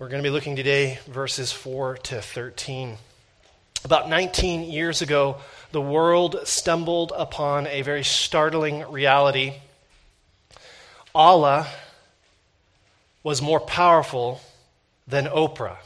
We're going to be looking today verses 4 to 13. About 19 years ago, the world stumbled upon a very startling reality. Allah was more powerful than Oprah.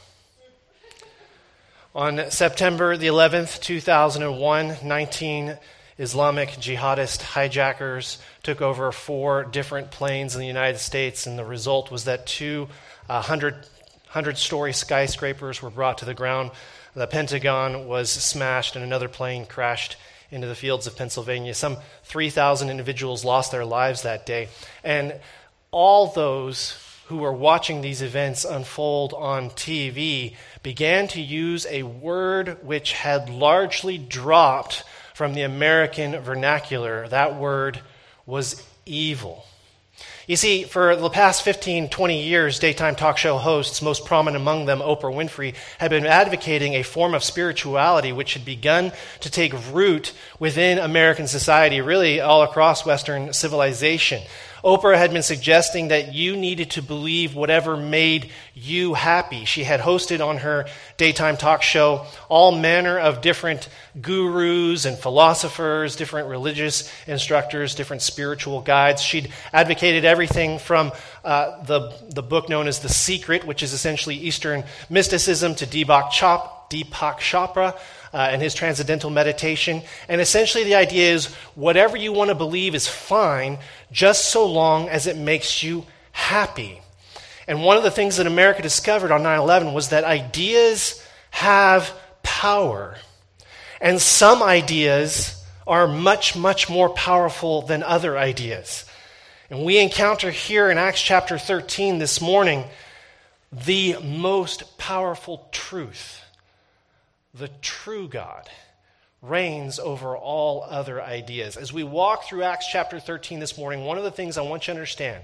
On September the 11th, 2001, 19 Islamic jihadist hijackers took over four different planes in the United States, and the result was that two uh, hundred 100 story skyscrapers were brought to the ground. The Pentagon was smashed, and another plane crashed into the fields of Pennsylvania. Some 3,000 individuals lost their lives that day. And all those who were watching these events unfold on TV began to use a word which had largely dropped from the American vernacular. That word was evil. You see, for the past 15, 20 years, daytime talk show hosts, most prominent among them, Oprah Winfrey, had been advocating a form of spirituality which had begun to take root within American society, really all across Western civilization. Oprah had been suggesting that you needed to believe whatever made you happy. She had hosted on her daytime talk show all manner of different gurus and philosophers, different religious instructors, different spiritual guides. She'd advocated everything from uh, the, the book known as The Secret, which is essentially Eastern mysticism, to Deepak, Chop, Deepak Chopra uh, and his transcendental meditation. And essentially, the idea is whatever you want to believe is fine, just so long as it makes you happy. And one of the things that America discovered on 9 11 was that ideas have power. And some ideas are much, much more powerful than other ideas. And we encounter here in Acts chapter 13 this morning the most powerful truth the true God reigns over all other ideas. As we walk through Acts chapter 13 this morning, one of the things I want you to understand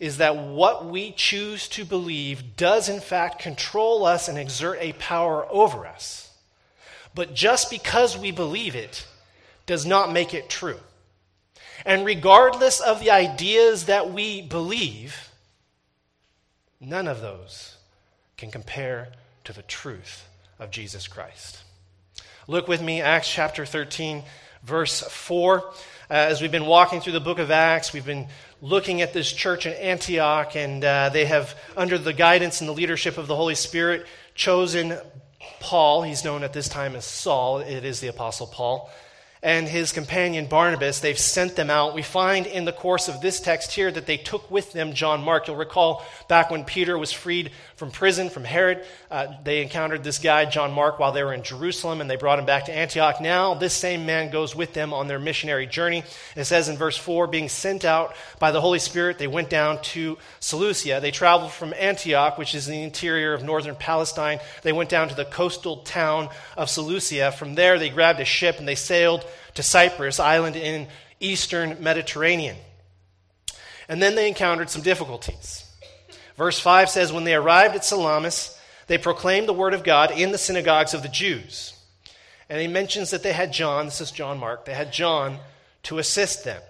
is that what we choose to believe does, in fact, control us and exert a power over us. But just because we believe it does not make it true. And regardless of the ideas that we believe, none of those can compare to the truth of Jesus Christ. Look with me, Acts chapter 13, verse 4. Uh, as we've been walking through the book of Acts, we've been looking at this church in Antioch, and uh, they have, under the guidance and the leadership of the Holy Spirit, chosen Paul. He's known at this time as Saul. It is the Apostle Paul and his companion Barnabas, they've sent them out. We find in the course of this text here that they took with them John Mark. You'll recall back when Peter was freed from prison from Herod, uh, they encountered this guy, John Mark, while they were in Jerusalem, and they brought him back to Antioch. Now, this same man goes with them on their missionary journey. It says in verse 4 being sent out by the Holy Spirit, they went down to Seleucia. They traveled from Antioch, which is in the interior of northern Palestine. They went down to the coastal town of Seleucia. From there, they grabbed a ship and they sailed to Cyprus, island in eastern Mediterranean. And then they encountered some difficulties. Verse 5 says, When they arrived at Salamis, they proclaimed the word of God in the synagogues of the Jews. And he mentions that they had John, this is John Mark, they had John to assist them.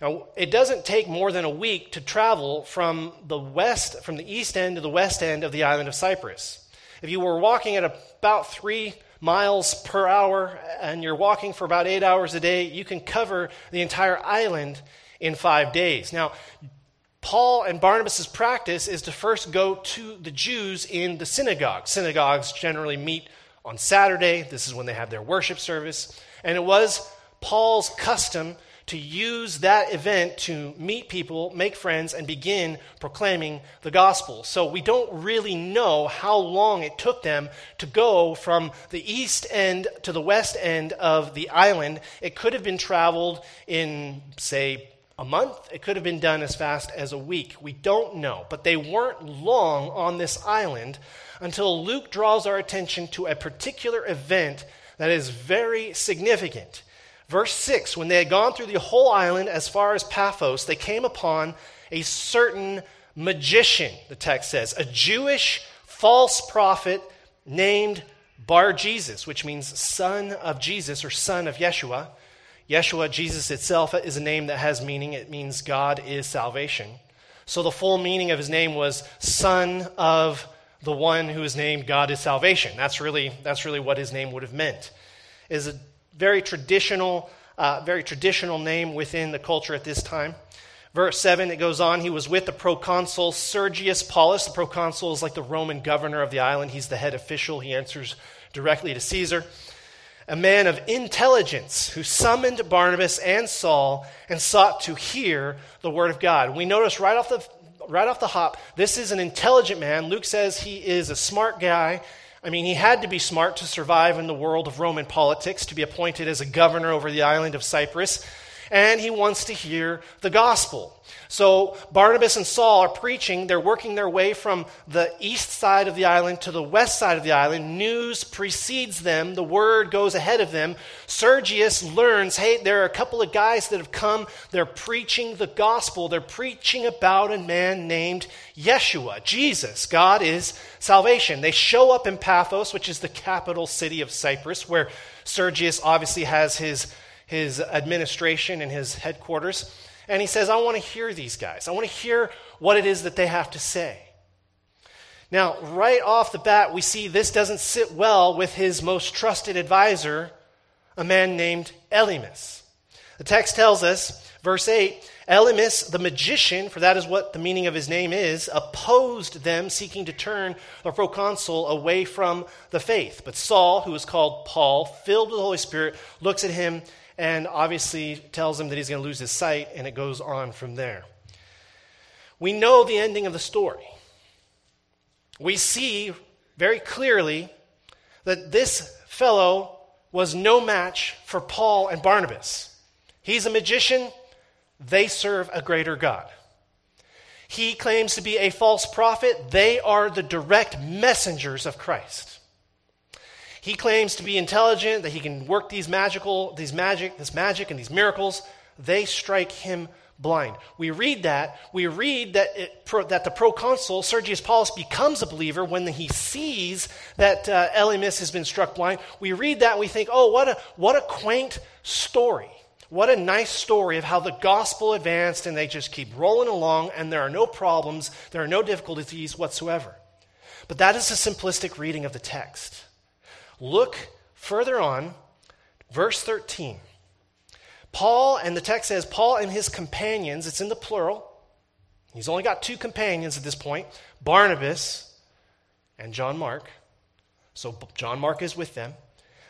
Now, it doesn't take more than a week to travel from the west, from the east end to the west end of the island of Cyprus. If you were walking at about three miles per hour and you're walking for about eight hours a day, you can cover the entire island in five days. Now, Paul and Barnabas' practice is to first go to the Jews in the synagogue. Synagogues generally meet on Saturday. This is when they have their worship service. And it was Paul's custom to use that event to meet people, make friends, and begin proclaiming the gospel. So we don't really know how long it took them to go from the east end to the west end of the island. It could have been traveled in, say, a month. It could have been done as fast as a week. We don't know. But they weren't long on this island until Luke draws our attention to a particular event that is very significant. Verse 6 When they had gone through the whole island as far as Paphos, they came upon a certain magician, the text says, a Jewish false prophet named Bar Jesus, which means son of Jesus or son of Yeshua. Yeshua, Jesus itself, is a name that has meaning. It means God is salvation. So the full meaning of his name was Son of the one who is named God is salvation. That's really, that's really what his name would have meant. Is a very traditional, uh, very traditional name within the culture at this time. Verse 7, it goes on, he was with the proconsul Sergius Paulus. The proconsul is like the Roman governor of the island. He's the head official. He answers directly to Caesar. A man of intelligence who summoned Barnabas and Saul and sought to hear the word of God. We notice right off the right off the hop, this is an intelligent man. Luke says he is a smart guy. I mean, he had to be smart to survive in the world of Roman politics, to be appointed as a governor over the island of Cyprus and he wants to hear the gospel. So Barnabas and Saul are preaching. They're working their way from the east side of the island to the west side of the island. News precedes them, the word goes ahead of them. Sergius learns hey, there are a couple of guys that have come. They're preaching the gospel. They're preaching about a man named Yeshua, Jesus. God is salvation. They show up in Paphos, which is the capital city of Cyprus, where Sergius obviously has his his administration and his headquarters. And he says, I want to hear these guys. I want to hear what it is that they have to say. Now, right off the bat, we see this doesn't sit well with his most trusted advisor, a man named Elymas. The text tells us, verse 8, Elymas, the magician, for that is what the meaning of his name is, opposed them, seeking to turn the proconsul away from the faith. But Saul, who is called Paul, filled with the Holy Spirit, looks at him and obviously tells him that he's going to lose his sight, and it goes on from there. We know the ending of the story. We see very clearly that this fellow was no match for Paul and Barnabas. He's a magician, they serve a greater God. He claims to be a false prophet, they are the direct messengers of Christ. He claims to be intelligent, that he can work these magical, these magic, this magic and these miracles. They strike him blind. We read that. We read that, it, that the proconsul, Sergius Paulus, becomes a believer when he sees that uh, Elymas has been struck blind. We read that and we think, oh, what a, what a quaint story. What a nice story of how the gospel advanced and they just keep rolling along and there are no problems, there are no difficulties whatsoever. But that is a simplistic reading of the text. Look further on, verse 13. Paul, and the text says, Paul and his companions, it's in the plural. He's only got two companions at this point Barnabas and John Mark. So John Mark is with them.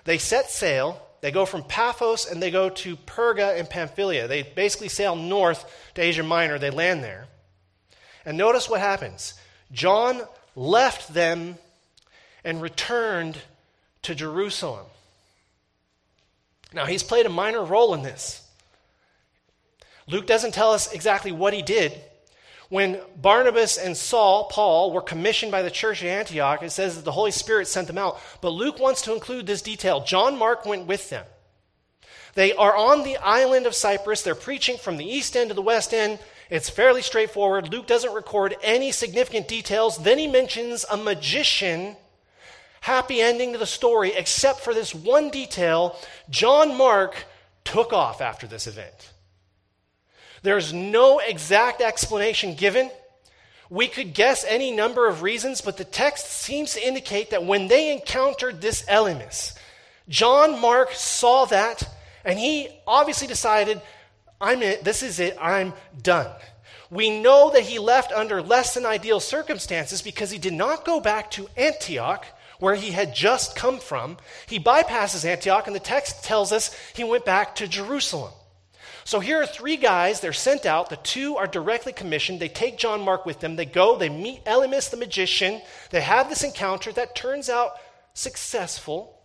They set sail. They go from Paphos and they go to Perga and Pamphylia. They basically sail north to Asia Minor. They land there. And notice what happens. John left them and returned to Jerusalem. Now, he's played a minor role in this. Luke doesn't tell us exactly what he did. When Barnabas and Saul, Paul, were commissioned by the church at Antioch, it says that the Holy Spirit sent them out. But Luke wants to include this detail. John Mark went with them. They are on the island of Cyprus. They're preaching from the east end to the west end. It's fairly straightforward. Luke doesn't record any significant details. Then he mentions a magician happy ending to the story, except for this one detail John Mark took off after this event. There's no exact explanation given. We could guess any number of reasons, but the text seems to indicate that when they encountered this Elymas, John Mark saw that and he obviously decided, I'm it, this is it, I'm done. We know that he left under less than ideal circumstances because he did not go back to Antioch where he had just come from. He bypasses Antioch, and the text tells us he went back to Jerusalem. So here are three guys. They're sent out. The two are directly commissioned. They take John Mark with them. They go, they meet Elymas the magician. They have this encounter that turns out successful.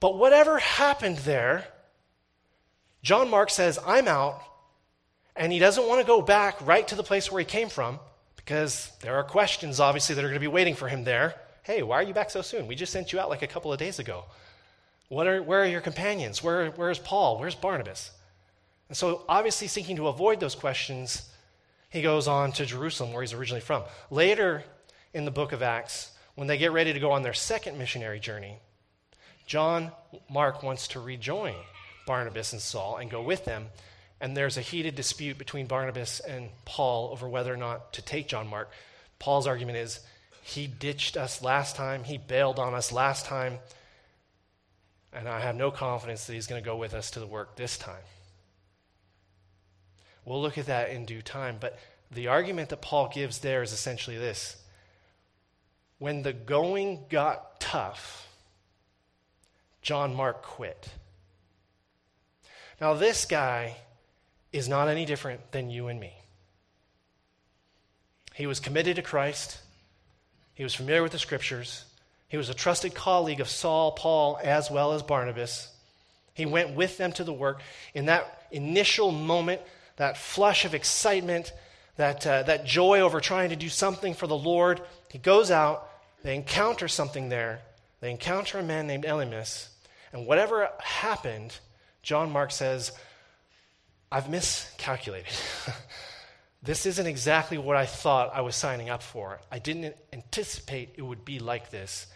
But whatever happened there, John Mark says, I'm out. And he doesn't want to go back right to the place where he came from because there are questions, obviously, that are going to be waiting for him there. Hey, why are you back so soon? We just sent you out like a couple of days ago. Are, where are your companions? Where, where's Paul? Where's Barnabas? And so, obviously, seeking to avoid those questions, he goes on to Jerusalem, where he's originally from. Later in the book of Acts, when they get ready to go on their second missionary journey, John Mark wants to rejoin Barnabas and Saul and go with them. and there's a heated dispute between Barnabas and Paul over whether or not to take John Mark. Paul's argument is he ditched us last time, he bailed on us last time, and I have no confidence that he's going to go with us to the work this time. We'll look at that in due time, but the argument that Paul gives there is essentially this when the going got tough, John Mark quit. Now, this guy is not any different than you and me. He was committed to Christ, he was familiar with the scriptures, he was a trusted colleague of Saul, Paul, as well as Barnabas. He went with them to the work. In that initial moment, that flush of excitement, that, uh, that joy over trying to do something for the Lord, he goes out. They encounter something there. They encounter a man named Elymas. And whatever happened, John Mark says, I've miscalculated. this isn't exactly what I thought I was signing up for. I didn't anticipate it would be like this.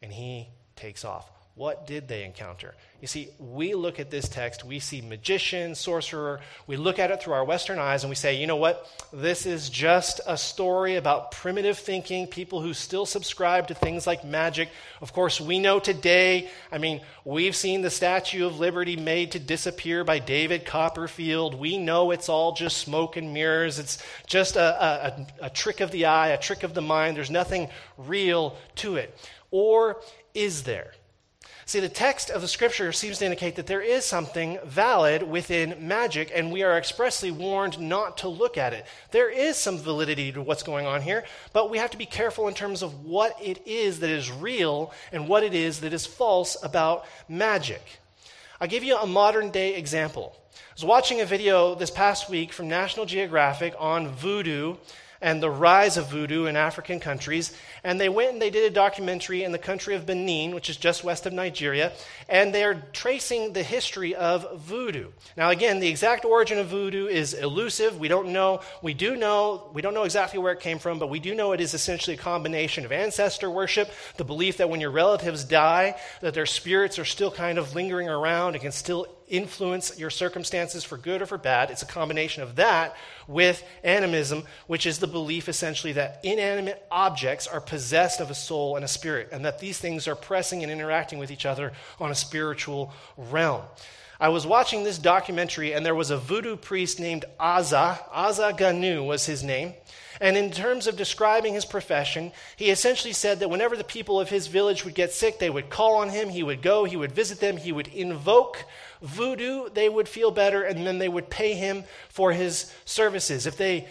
And he takes off. What did they encounter? You see, we look at this text, we see magician, sorcerer, we look at it through our Western eyes and we say, you know what? This is just a story about primitive thinking, people who still subscribe to things like magic. Of course, we know today, I mean, we've seen the Statue of Liberty made to disappear by David Copperfield. We know it's all just smoke and mirrors. It's just a, a, a trick of the eye, a trick of the mind. There's nothing real to it. Or is there? See, the text of the scripture seems to indicate that there is something valid within magic, and we are expressly warned not to look at it. There is some validity to what's going on here, but we have to be careful in terms of what it is that is real and what it is that is false about magic. I'll give you a modern day example. I was watching a video this past week from National Geographic on voodoo and the rise of voodoo in African countries. And they went and they did a documentary in the country of Benin, which is just west of Nigeria, and they're tracing the history of voodoo. Now, again, the exact origin of voodoo is elusive. We don't know. We do know, we don't know exactly where it came from, but we do know it is essentially a combination of ancestor worship, the belief that when your relatives die, that their spirits are still kind of lingering around and can still influence your circumstances for good or for bad. It's a combination of that with animism, which is the belief essentially that inanimate objects are possessed of a soul and a spirit, and that these things are pressing and interacting with each other on a spiritual realm. I was watching this documentary, and there was a voodoo priest named Aza. Aza Ganu was his name. And in terms of describing his profession, he essentially said that whenever the people of his village would get sick, they would call on him, he would go, he would visit them, he would invoke voodoo, they would feel better, and then they would pay him for his services. If they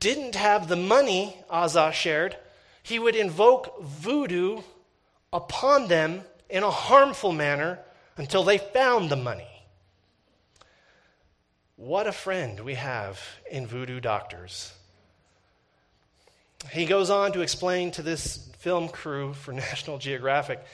didn't have the money, Azah shared, he would invoke voodoo upon them in a harmful manner until they found the money. What a friend we have in voodoo doctors. He goes on to explain to this film crew for National Geographic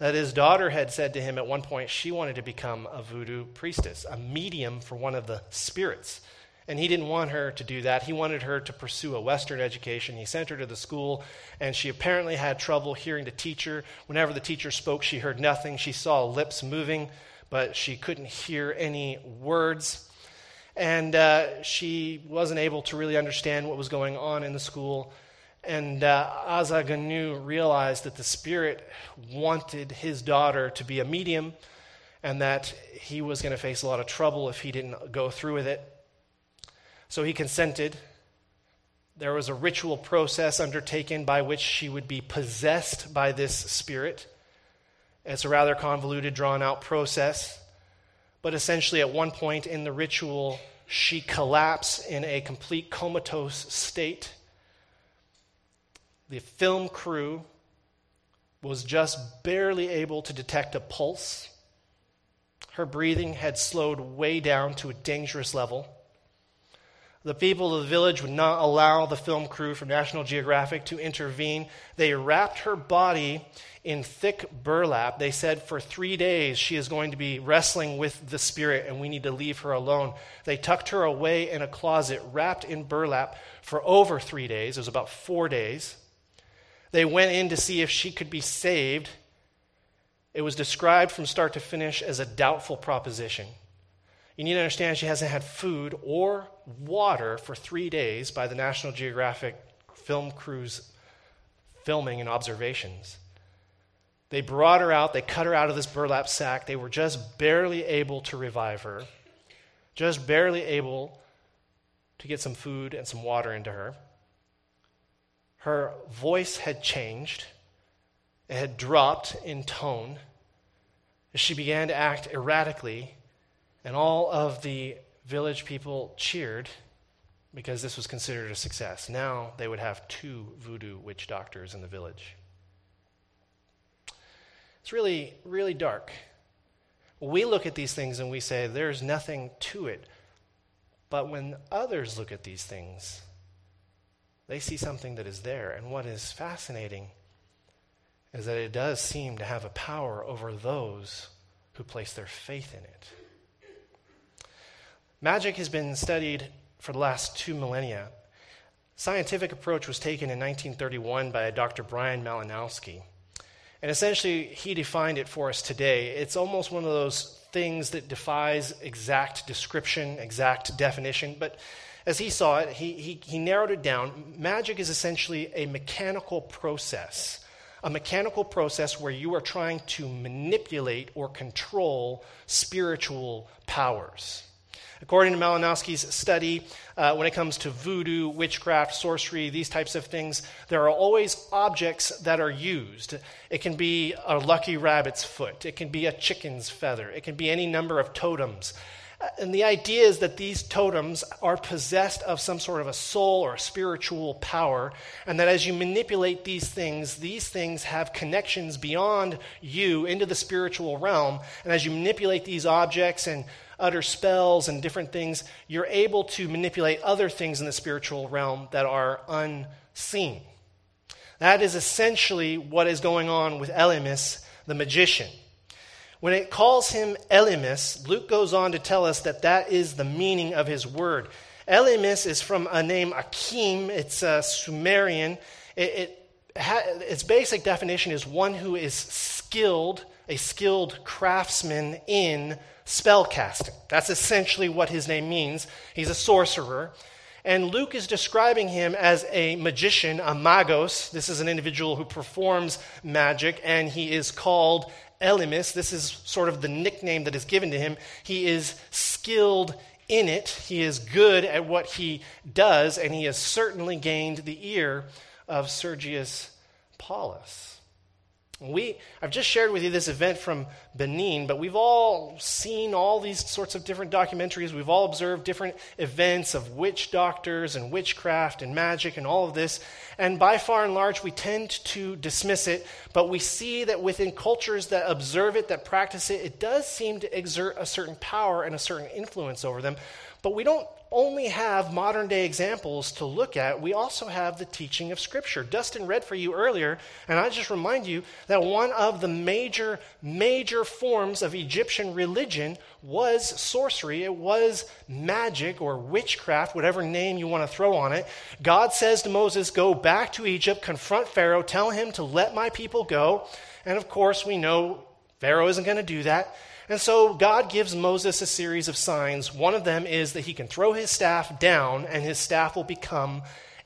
that his daughter had said to him at one point she wanted to become a voodoo priestess, a medium for one of the spirits. And he didn't want her to do that. He wanted her to pursue a Western education. He sent her to the school, and she apparently had trouble hearing the teacher. Whenever the teacher spoke, she heard nothing. She saw lips moving, but she couldn't hear any words. And uh, she wasn't able to really understand what was going on in the school. And uh, Azaganu realized that the Spirit wanted his daughter to be a medium and that he was going to face a lot of trouble if he didn't go through with it. So he consented. There was a ritual process undertaken by which she would be possessed by this spirit. It's a rather convoluted, drawn out process. But essentially, at one point in the ritual, she collapsed in a complete comatose state the film crew was just barely able to detect a pulse. Her breathing had slowed way down to a dangerous level. The people of the village would not allow the film crew from National Geographic to intervene. They wrapped her body in thick burlap. They said for three days she is going to be wrestling with the spirit and we need to leave her alone. They tucked her away in a closet wrapped in burlap for over three days. It was about four days. They went in to see if she could be saved. It was described from start to finish as a doubtful proposition. You need to understand she hasn't had food or water for three days by the National Geographic film crews filming and observations. They brought her out, they cut her out of this burlap sack. They were just barely able to revive her, just barely able to get some food and some water into her. Her voice had changed, it had dropped in tone. She began to act erratically, and all of the village people cheered because this was considered a success. Now they would have two voodoo witch doctors in the village. It's really, really dark. We look at these things and we say, there's nothing to it. But when others look at these things, they see something that is there. And what is fascinating is that it does seem to have a power over those who place their faith in it. Magic has been studied for the last two millennia. Scientific approach was taken in 1931 by Dr. Brian Malinowski. And essentially, he defined it for us today. It's almost one of those things that defies exact description, exact definition, but as he saw it, he, he, he narrowed it down. Magic is essentially a mechanical process, a mechanical process where you are trying to manipulate or control spiritual powers. According to Malinowski's study, uh, when it comes to voodoo, witchcraft, sorcery, these types of things, there are always objects that are used. It can be a lucky rabbit's foot, it can be a chicken's feather, it can be any number of totems. And the idea is that these totems are possessed of some sort of a soul or a spiritual power, and that as you manipulate these things, these things have connections beyond you into the spiritual realm. And as you manipulate these objects and utter spells and different things, you're able to manipulate other things in the spiritual realm that are unseen. That is essentially what is going on with Elymas, the magician. When it calls him Elymas, Luke goes on to tell us that that is the meaning of his word. Elymas is from a name Akim, it's a Sumerian. It, it ha, its basic definition is one who is skilled, a skilled craftsman in spell casting. That's essentially what his name means. He's a sorcerer. And Luke is describing him as a magician, a magos. This is an individual who performs magic, and he is called Elymas. This is sort of the nickname that is given to him. He is skilled in it, he is good at what he does, and he has certainly gained the ear of Sergius Paulus. We, I've just shared with you this event from Benin, but we've all seen all these sorts of different documentaries. We've all observed different events of witch doctors and witchcraft and magic and all of this. And by far and large, we tend to dismiss it, but we see that within cultures that observe it, that practice it, it does seem to exert a certain power and a certain influence over them. But we don't only have modern day examples to look at, we also have the teaching of Scripture. Dustin read for you earlier, and I just remind you that one of the major, major forms of Egyptian religion was sorcery. It was magic or witchcraft, whatever name you want to throw on it. God says to Moses, Go back to Egypt, confront Pharaoh, tell him to let my people go. And of course, we know Pharaoh isn't going to do that. And so God gives Moses a series of signs. One of them is that he can throw his staff down and his staff will become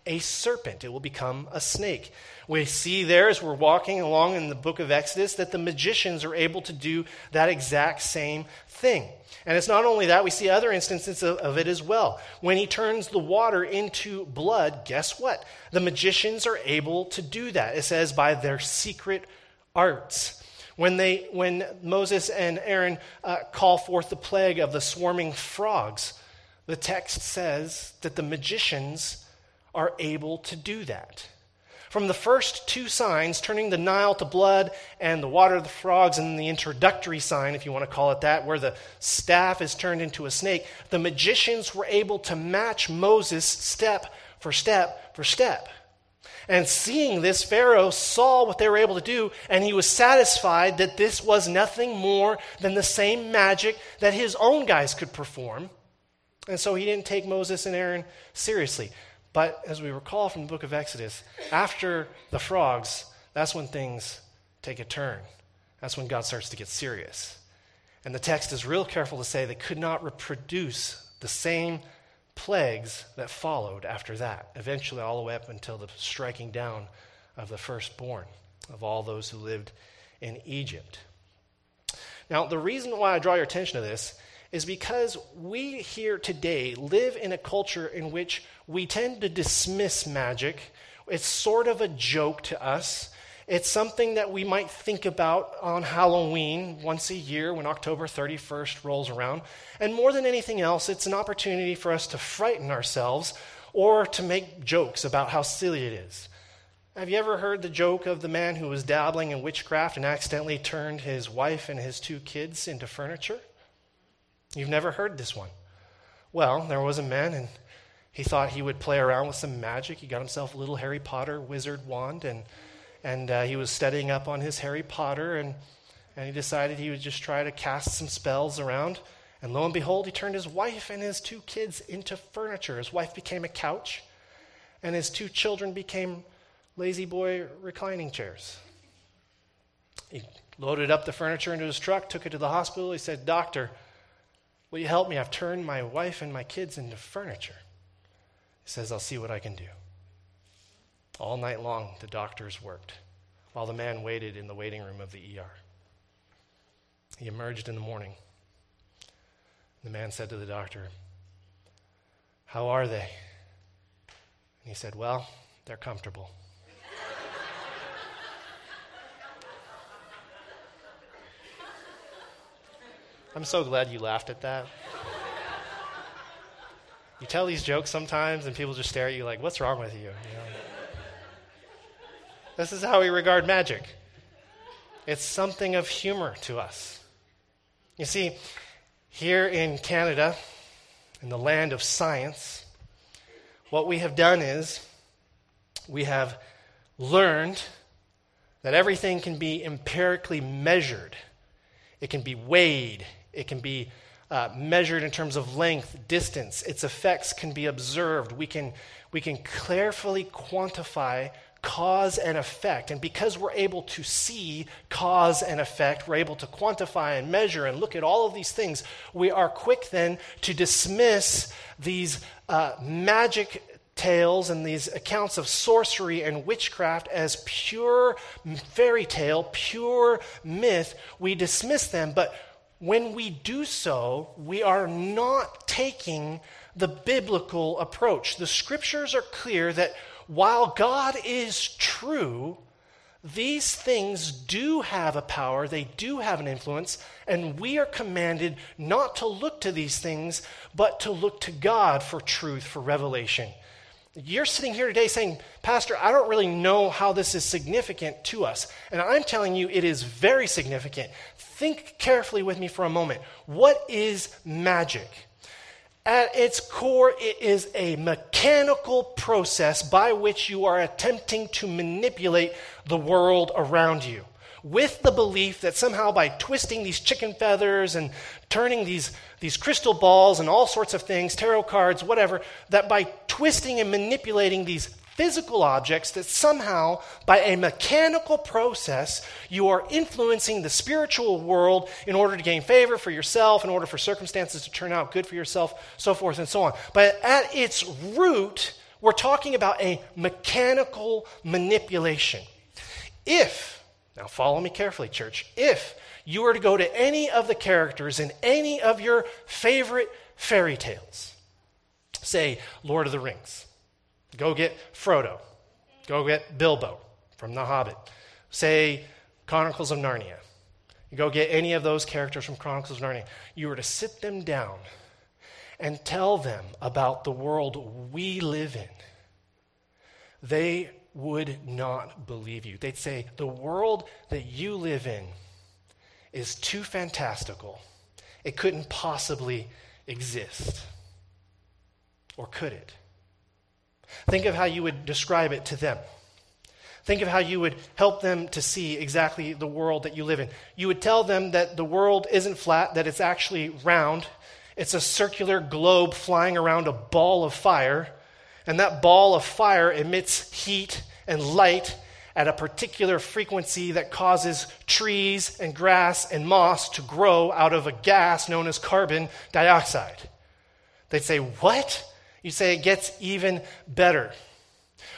a serpent, it will become a snake. We see there as we're walking along in the book of Exodus that the magicians are able to do that exact same thing. And it's not only that, we see other instances of, of, it as well. When he turns the water into blood, guess what? The magicians are able to do that. It says by their secret arts. When, they, when Moses and Aaron uh, call forth the plague of the swarming frogs, the text says that the magicians are able to do that. From the first two signs, turning the Nile to blood and the water of the frogs, and the introductory sign, if you want to call it that, where the staff is turned into a snake, the magicians were able to match Moses step for step for step. And seeing this, Pharaoh saw what they were able to do, and he was satisfied that this was nothing more than the same magic that his own guys could perform. And so he didn't take Moses and Aaron seriously. But as we recall from the book of Exodus, after the frogs, that's when things take a turn. That's when God starts to get serious. And the text is real careful to say they could not reproduce the same plagues that followed after that, eventually, all the way up until the striking down of the firstborn of all those who lived in Egypt. Now, the reason why I draw your attention to this is because we here today live in a culture in which we tend to dismiss magic. It's sort of a joke to us. It's something that we might think about on Halloween once a year when October 31st rolls around. And more than anything else, it's an opportunity for us to frighten ourselves or to make jokes about how silly it is. Have you ever heard the joke of the man who was dabbling in witchcraft and accidentally turned his wife and his two kids into furniture? You've never heard this one. Well, there was a man, and he thought he would play around with some magic. He got himself a little Harry Potter wizard wand, and and uh, he was studying up on his Harry Potter, and, and he decided he would just try to cast some spells around. And lo and behold, he turned his wife and his two kids into furniture. His wife became a couch, and his two children became La-Z-Boy reclining chairs. He loaded up the furniture into his truck, took it to the hospital. He said, Doctor, will you help me? I've turned my wife and my kids into furniture. He says, I'll see what I can do. All night long, the doctors worked while the man waited in the waiting room of the ER. He emerged in the morning. The man said to the doctor, How are they? And he said, Well, they're comfortable. I'm so glad you laughed at that. You tell these jokes sometimes, and people just stare at you like, What's wrong with you? you know? This is how we regard magic. It's something of humor to us. You see, here in Canada, in the land of science, what we have done is we have learned that everything can be empirically measured. It can be weighed. It can be uh, measured in terms of length, distance. Its effects can be observed. We can, we can carefully quantify cause and effect. And because we're able to see cause and effect, we're able to quantify and measure and look at all of these things, we are quick then to dismiss these uh, magic tales and these accounts of sorcery and witchcraft as pure fairy tale, pure myth. We dismiss them, but when we do so, we are not taking the biblical approach. The scriptures are clear that while God is true, these things do have a power, they do have an influence, and we are commanded not to look to these things, but to look to God for truth, for revelation. You're sitting here today saying, Pastor, I don't really know how this is significant to us. And I'm telling you, it is very significant. Think carefully with me for a moment. What is magic? At its core, it is a mechanical process by which you are attempting to manipulate the world around you. With the belief that somehow by twisting these chicken feathers and turning these, these crystal balls and all sorts of things, tarot cards, whatever, that by twisting and manipulating these physical objects that somehow, by a mechanical process, you are influencing the spiritual world in order to gain favor for yourself, in order for circumstances to turn out good for yourself, so forth and so on. But at its root, we're talking about a mechanical manipulation. If, now follow me carefully, church, if you were to go to any of the characters in any of your favorite fairy tales, say Lord of the Rings, Go get Frodo. Go get Bilbo from The Hobbit. Say Chronicles of Narnia. Go get any of those characters from Chronicles of Narnia. You were to sit them down and tell them about the world we live in. They would not believe you. They'd say, The world that you live in is too fantastical. It couldn't possibly exist. Or could it? Think of how you would describe it to them. Think of how you would help them to see exactly the world that you live in. You would tell them that the world isn't flat, that it's actually round. It's a circular globe flying around a ball of fire, and that ball of fire emits heat and light at a particular frequency that causes trees and grass and moss to grow out of a gas known as carbon dioxide. They'd say, What? You say it gets even better.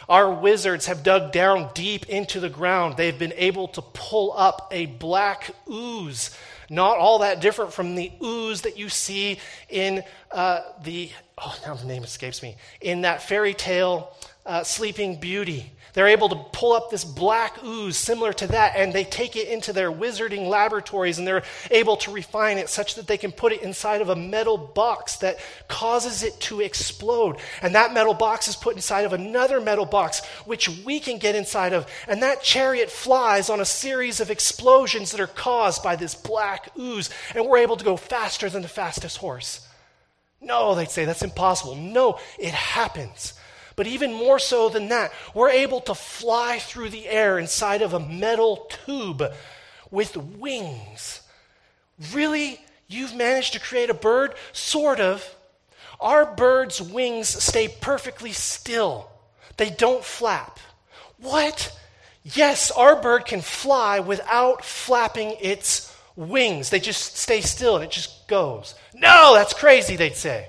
Our wizards have dug down deep into the ground. They've been able to pull up a black ooze, not all that different from the ooze that you see in uh, the, oh, now the name escapes me, in that fairy tale, uh, Sleeping Beauty. They're able to pull up this black ooze similar to that, and they take it into their wizarding laboratories, and they're able to refine it such that they can put it inside of a metal box that causes it to explode. And that metal box is put inside of another metal box, which we can get inside of. And that chariot flies on a series of explosions that are caused by this black ooze, and we're able to go faster than the fastest horse. No, they'd say, that's impossible. No, it happens. But even more so than that, we're able to fly through the air inside of a metal tube with wings. Really? You've managed to create a bird? Sort of. Our bird's wings stay perfectly still, they don't flap. What? Yes, our bird can fly without flapping its wings. They just stay still and it just goes. No, that's crazy, they'd say.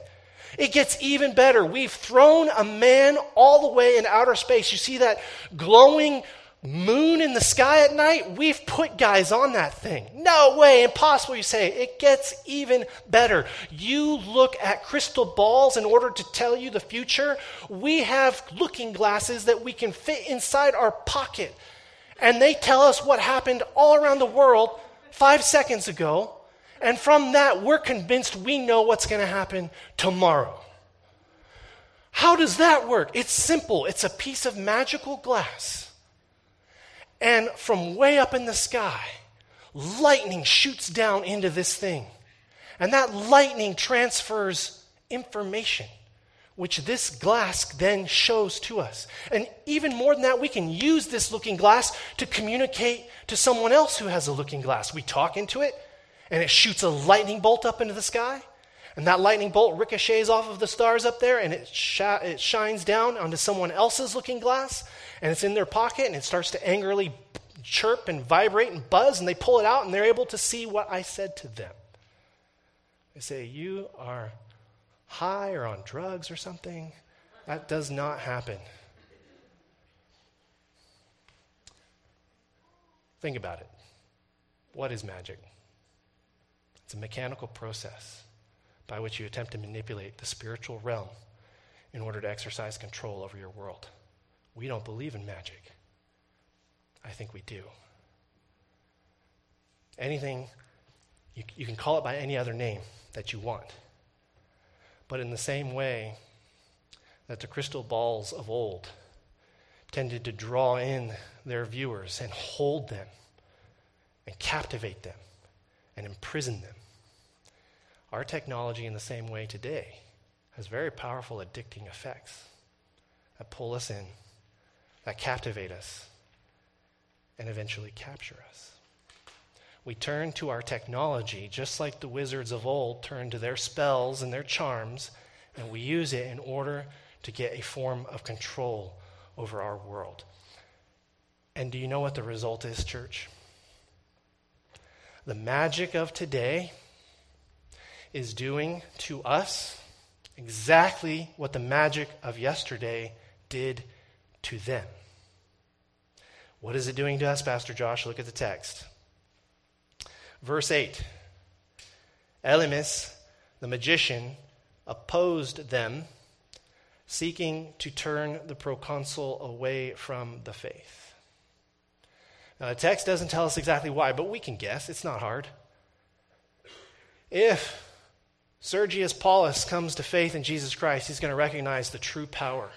It gets even better. We've thrown a man all the way in outer space. You see that glowing moon in the sky at night? We've put guys on that thing. No way, impossible, you say. It gets even better. You look at crystal balls in order to tell you the future. We have looking glasses that we can fit inside our pocket. And they tell us what happened all around the world five seconds ago and from that, we're convinced we know what's going to happen tomorrow. How does that work? It's simple it's a piece of magical glass. And from way up in the sky, lightning shoots down into this thing. And that lightning transfers information, which this glass then shows to us. And even more than that, we can use this looking glass to communicate to someone else who has a looking glass. We talk into it, and it shoots a lightning bolt up into the sky. And that lightning bolt ricochets off of the stars up there and it, sh- it shines down onto someone else's looking glass and it's in their pocket and it starts to angrily chirp and vibrate and buzz and they pull it out and they're able to see what I said to them. They say, You are high or on drugs or something. That does not happen. Think about it. What is magic? It's a mechanical process by which you attempt to manipulate the spiritual realm in order to exercise control over your world. We don't believe in magic. I think we do. Anything, you, you can call it by any other name that you want. But in the same way that the crystal balls of old tended to draw in their viewers and hold them and captivate them and imprison them. Our technology, in the same way today, has very powerful addicting effects that pull us in, that captivate us, and eventually capture us. We turn to our technology just like the wizards of old turned to their spells and their charms, and we use it in order to get a form of control over our world. And do you know what the result is, church? The magic of today is doing to us exactly what the magic of yesterday did to them. What is it doing to us, Pastor Josh? Look at the text. Verse 8 Elymas, the magician, opposed them, seeking to turn the proconsul away from the faith. Now, the text doesn't tell us exactly why, but we can guess. It's not hard. If Sergius Paulus comes to faith in Jesus Christ, he's going to recognize the true power.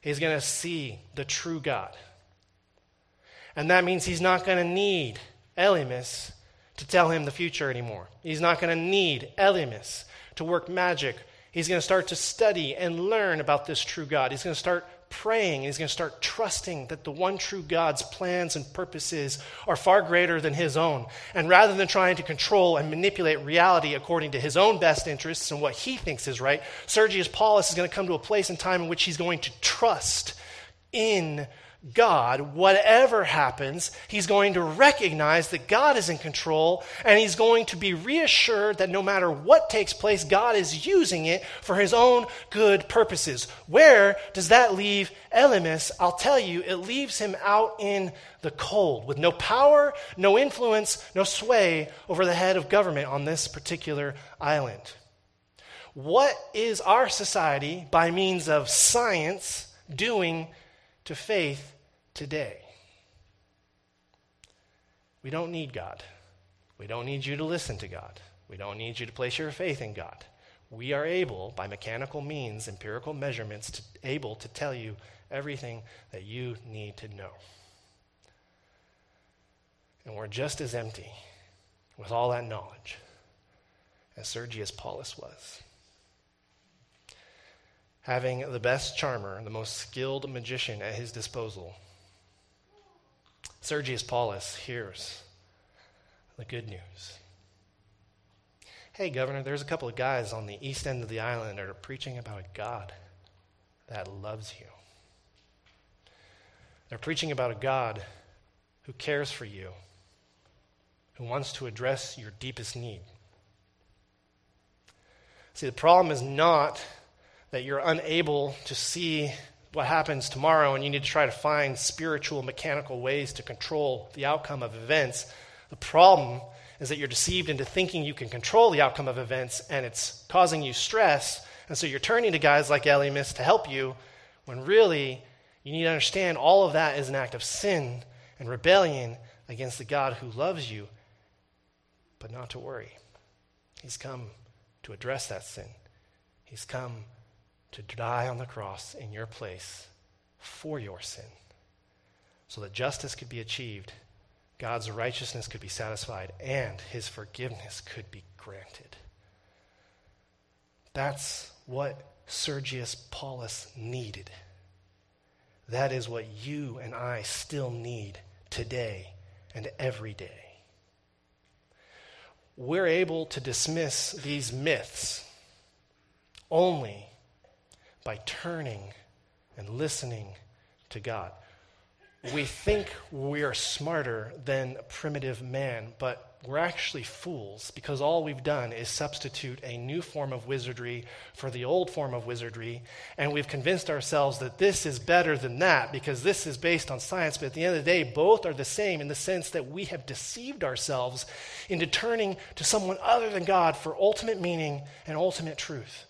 He's going to see the true God. And that means he's not going to need Elymas to tell him the future anymore. He's not going to need Elymas to work magic. He's going to start to study and learn about this true God. He's going to start praying and he's going to start trusting that the one true God's plans and purposes are far greater than his own. And rather than trying to control and manipulate reality according to his own best interests and what he thinks is right, Sergius Paulus is going to come to a place in time in which he's going to trust in God, whatever happens, he's going to recognize that God is in control and he's going to be reassured that no matter what takes place, God is using it for his own good purposes. Where does that leave Elymas? I'll tell you, it leaves him out in the cold with no power, no influence, no sway over the head of government on this particular island. What is our society, by means of science, doing to faith today? We don't need God. We don't need you to listen to God. We don't need you to place your faith in God. We are able, by mechanical means, empirical measurements, to, able to tell you everything that you need to know. And we're just as empty with all that knowledge as Sergius Paulus was having the best charmer, the most skilled magician at his disposal. Sergius Paulus hears the good news. Hey, Governor, there's a couple of guys on the east end of the island that are preaching about a God that loves you. They're preaching about a God who cares for you, who wants to address your deepest need. See, the problem is not that you're unable to see what happens tomorrow and you need to try to find spiritual, mechanical ways to control the outcome of events. The problem is that you're deceived into thinking you can control the outcome of events and it's causing you stress. And so you're turning to guys like Elymas to help you when really you need to understand all of that is an act of sin and rebellion against the God who loves you. But not to worry. He's come to address that sin. He's come to die on the cross in your place for your sin so that justice could be achieved, God's righteousness could be satisfied, and his forgiveness could be granted. That's what Sergius Paulus needed. That is what you and I still need today and every day. We're able to dismiss these myths only by turning and listening to God. We think we're smarter than primitive man, but we're actually fools because all we've done is substitute a new form of wizardry for the old form of wizardry, and we've convinced ourselves that this is better than that because this is based on science. But at the end of the day, both are the same in the sense that we have deceived ourselves into turning to someone other than God for ultimate meaning and ultimate truth.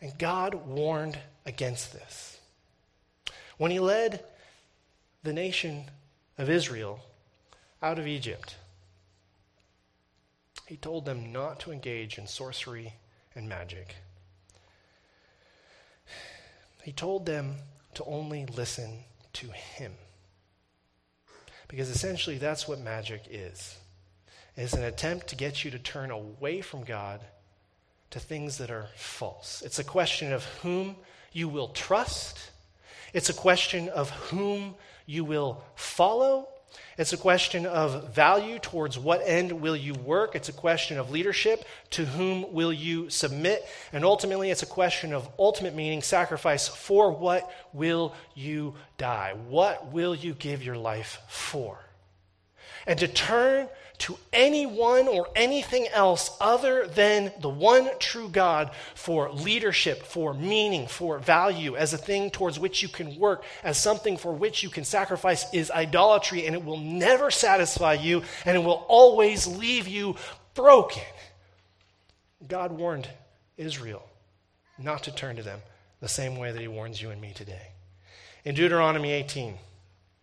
And God warned against this. When he led the nation of Israel out of Egypt, he told them not to engage in sorcery and magic. He told them to only listen to him. Because essentially, that's what magic is. It's an attempt to get you to turn away from God to things that are false. It's a question of whom you will trust, it's a question of whom you will follow. It's a question of value towards what end will you work. It's a question of leadership. To whom will you submit? And ultimately, it's a question of ultimate meaning, sacrifice. For what will you die? What will you give your life for? And to turn to anyone or anything else other than the one true God for leadership, for meaning, for value, as a thing towards which you can work, as something for which you can sacrifice, is idolatry, and it will never satisfy you, and it will always leave you broken. God warned Israel not to turn to them the same way that he warns you and me today. In Deuteronomy 18,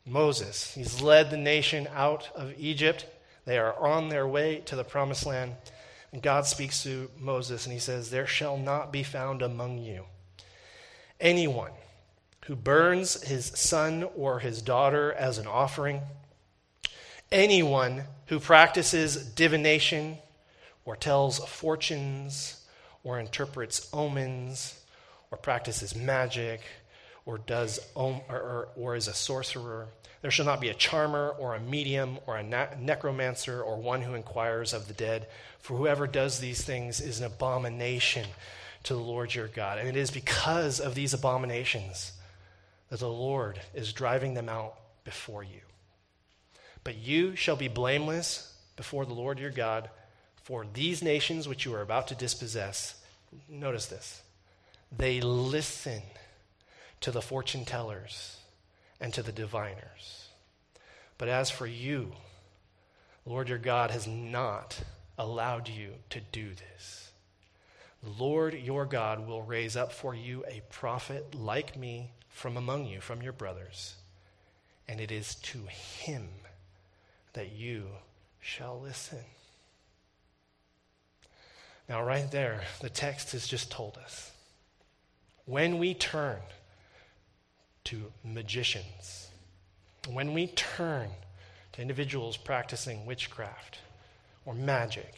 Moses, he's led the nation out of Egypt they are on their way to the promised land. And God speaks to Moses and he says, There shall not be found among you anyone who burns his son or his daughter as an offering, anyone who practices divination or tells fortunes or interprets omens or practices magic or does or, or, or is a sorcerer there shall not be a charmer or a medium or a necromancer or one who inquires of the dead, for whoever does these things is an abomination to the Lord your God. And it is because of these abominations that the Lord is driving them out before you. But you shall be blameless before the Lord your God for these nations which you are about to dispossess. Notice this. They listen to the fortune tellers and to the diviners. But as for you, Lord your God has not allowed you to do this. Lord your God will raise up for you a prophet like me from among you, from your brothers, and it is to him that you shall listen. Now, right there, the text has just told us when we turn to magicians, when we turn to individuals practicing witchcraft or magic,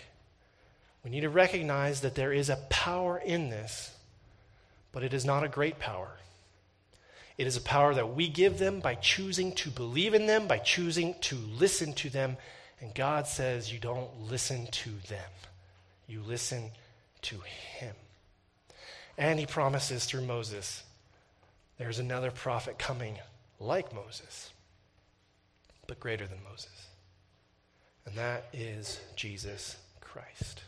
we need to recognize that there is a power in this, but it is not a great power. It is a power that we give them by choosing to believe in them, by choosing to listen to them. And God says, You don't listen to them, you listen to Him. And He promises through Moses, there's another prophet coming like Moses, but greater than Moses. And that is Jesus Christ.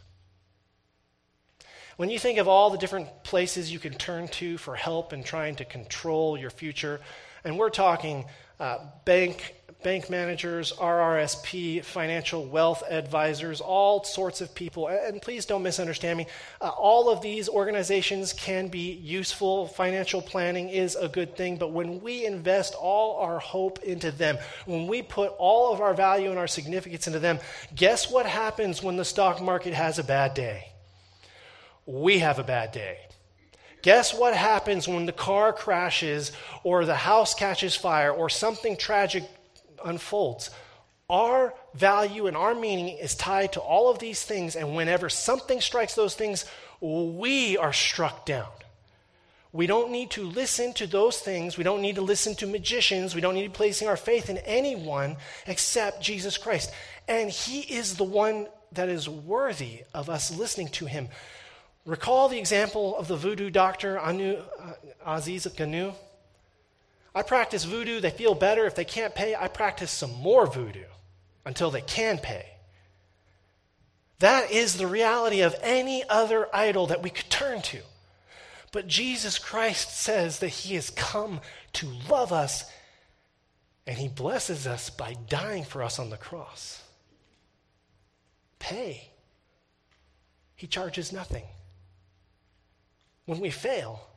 When you think of all the different places you can turn to for help in trying to control your future, and we're talking uh, bank bank managers, RRSP, financial wealth advisors, all sorts of people. And please don't misunderstand me. Uh, all of these organizations can be useful. Financial planning is a good thing. But when we invest all our hope into them, when we put all of our value and our significance into them, guess what happens when the stock market has a bad day? We have a bad day. Guess what happens when the car crashes or the house catches fire or something tragic unfolds. Our value and our meaning is tied to all of these things, and whenever something strikes those things, we are struck down. We don't need to listen to those things. We don't need to listen to magicians. We don't need to placing our faith in anyone except Jesus Christ. And He is the one that is worthy of us listening to Him. Recall the example of the voodoo doctor Anu, uh, Aziz Ganu. I practice voodoo. They feel better. If they can't pay, I practice some more voodoo until they can pay. That is the reality of any other idol that we could turn to. But Jesus Christ says that He has come to love us, and He blesses us by dying for us on the cross. Pay. He charges nothing. When we fail,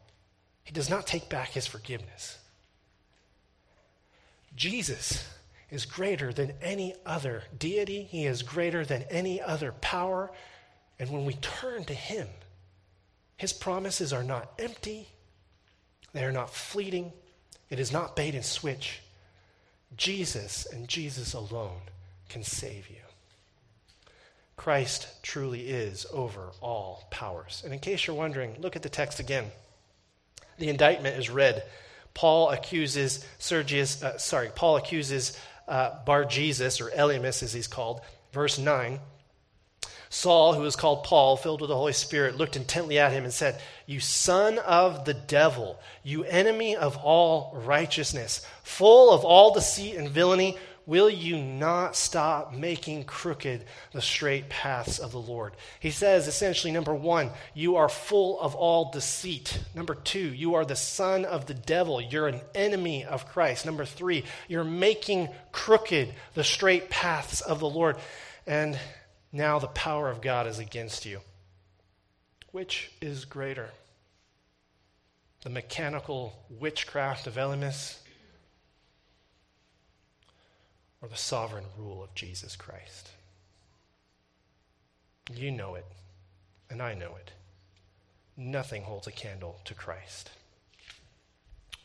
He does not take back His forgiveness. Jesus is greater than any other deity, He is greater than any other power. And when we turn to Him, His promises are not empty, they are not fleeting, it is not bait and switch. Jesus and Jesus alone can save you. Christ truly is over all powers. And in case you're wondering, look at the text again. The indictment is read Paul accuses Sergius, uh, sorry, Paul accuses uh, Bar Jesus, or Elymas as he's called, verse 9. Saul, who was called Paul, filled with the Holy Spirit, looked intently at him and said, You son of the devil, you enemy of all righteousness, full of all deceit and villainy, will you not stop making crooked the straight paths of the Lord? He says essentially, number one, you are full of all deceit. Number two, you are the son of the devil. You're an enemy of Christ. Number three, you're making crooked the straight paths of the Lord. And now the power of God is against you. Which is greater? The mechanical witchcraft of Elymas or the sovereign rule of Jesus Christ. You know it, and I know it. Nothing holds a candle to Christ.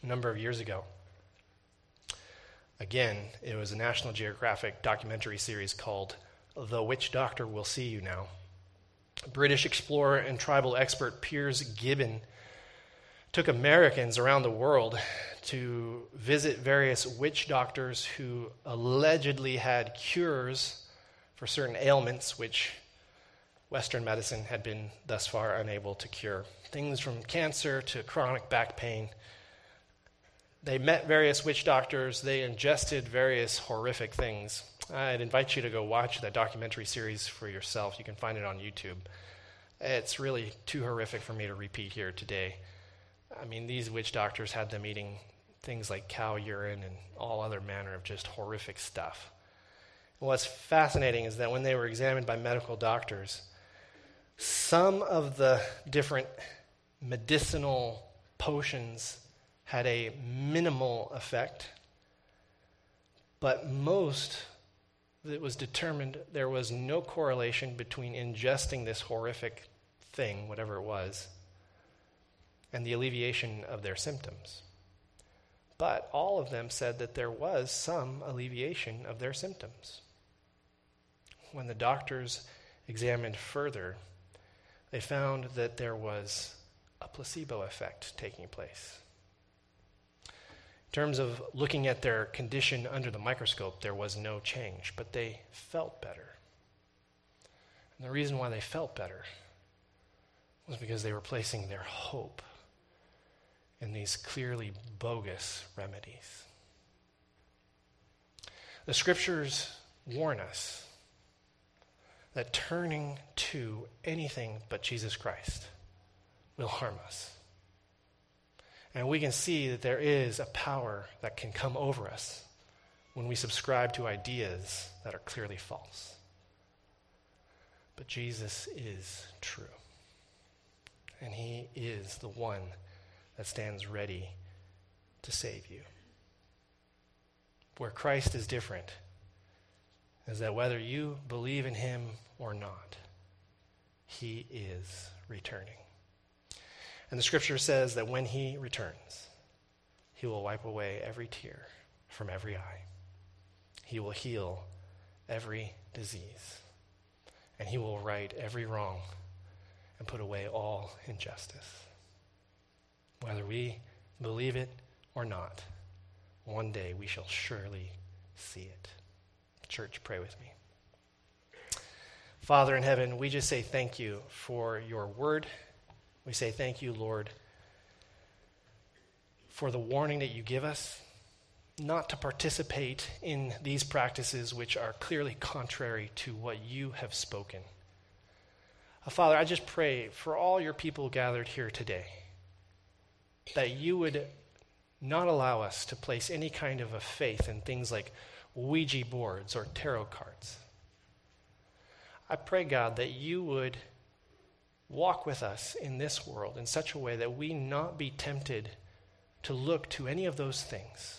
A number of years ago, again, it was a National Geographic documentary series called The Witch Doctor Will See You Now. British explorer and tribal expert Piers Gibbon took Americans around the world to visit various witch doctors who allegedly had cures for certain ailments which Western medicine had been thus far unable to cure. Things from cancer to chronic back pain. they met various witch doctors, they ingested various horrific things. I'd invite you to go watch that documentary series for yourself. You can find it on YouTube. It's really too horrific for me to repeat here today. I mean, these witch doctors had them eating things like cow urine and all other manner of just horrific stuff. And what's fascinating is that when they were examined by medical doctors, some of the different medicinal potions had a minimal effect, but most it was determined there was no correlation between ingesting this horrific thing, whatever it was, and the alleviation of their symptoms. But all of them said that there was some alleviation of their symptoms. When the doctors examined further, they found that there was a placebo effect taking place. In terms of looking at their condition under the microscope, there was no change, but they felt better. And the reason why they felt better was because they were placing their hope in these clearly bogus remedies. The scriptures warn us that turning to anything but Jesus Christ will harm us. And we can see that there is a power that can come over us when we subscribe to ideas that are clearly false. But Jesus is true. And he is the one that stands ready to save you. Where Christ is different is that whether you believe in him or not, he is returning. And the scripture says that when he returns, he will wipe away every tear from every eye. He will heal every disease. And he will right every wrong and put away all injustice. Whether we believe it or not, one day we shall surely see it. Church, pray with me. Father in heaven, we just say thank you for your word. We say thank you, Lord, for the warning that you give us not to participate in these practices which are clearly contrary to what you have spoken. Uh, Father, I just pray for all your people gathered here today that you would not allow us to place any kind of a faith in things like Ouija boards or tarot cards. I pray, God, that you would walk with us in this world in such a way that we not be tempted to look to any of those things,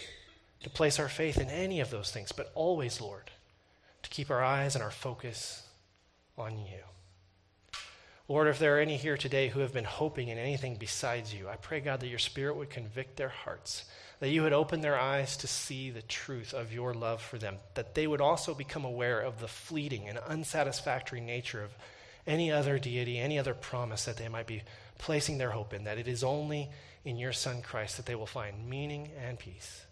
to place our faith in any of those things, but always, Lord, to keep our eyes and our focus on you. Lord, if there are any here today who have been hoping in anything besides you, I pray, God, that your Spirit would convict their hearts, that you would open their eyes to see the truth of your love for them, that they would also become aware of the fleeting and unsatisfactory nature of any other deity, any other promise that they might be placing their hope in, that it is only in your Son Christ that they will find meaning and peace.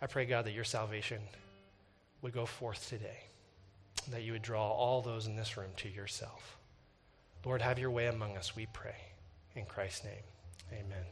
I pray, God, that your salvation would go forth today, that you would draw all those in this room to yourself. Lord, have your way among us, we pray. In Christ's name, amen.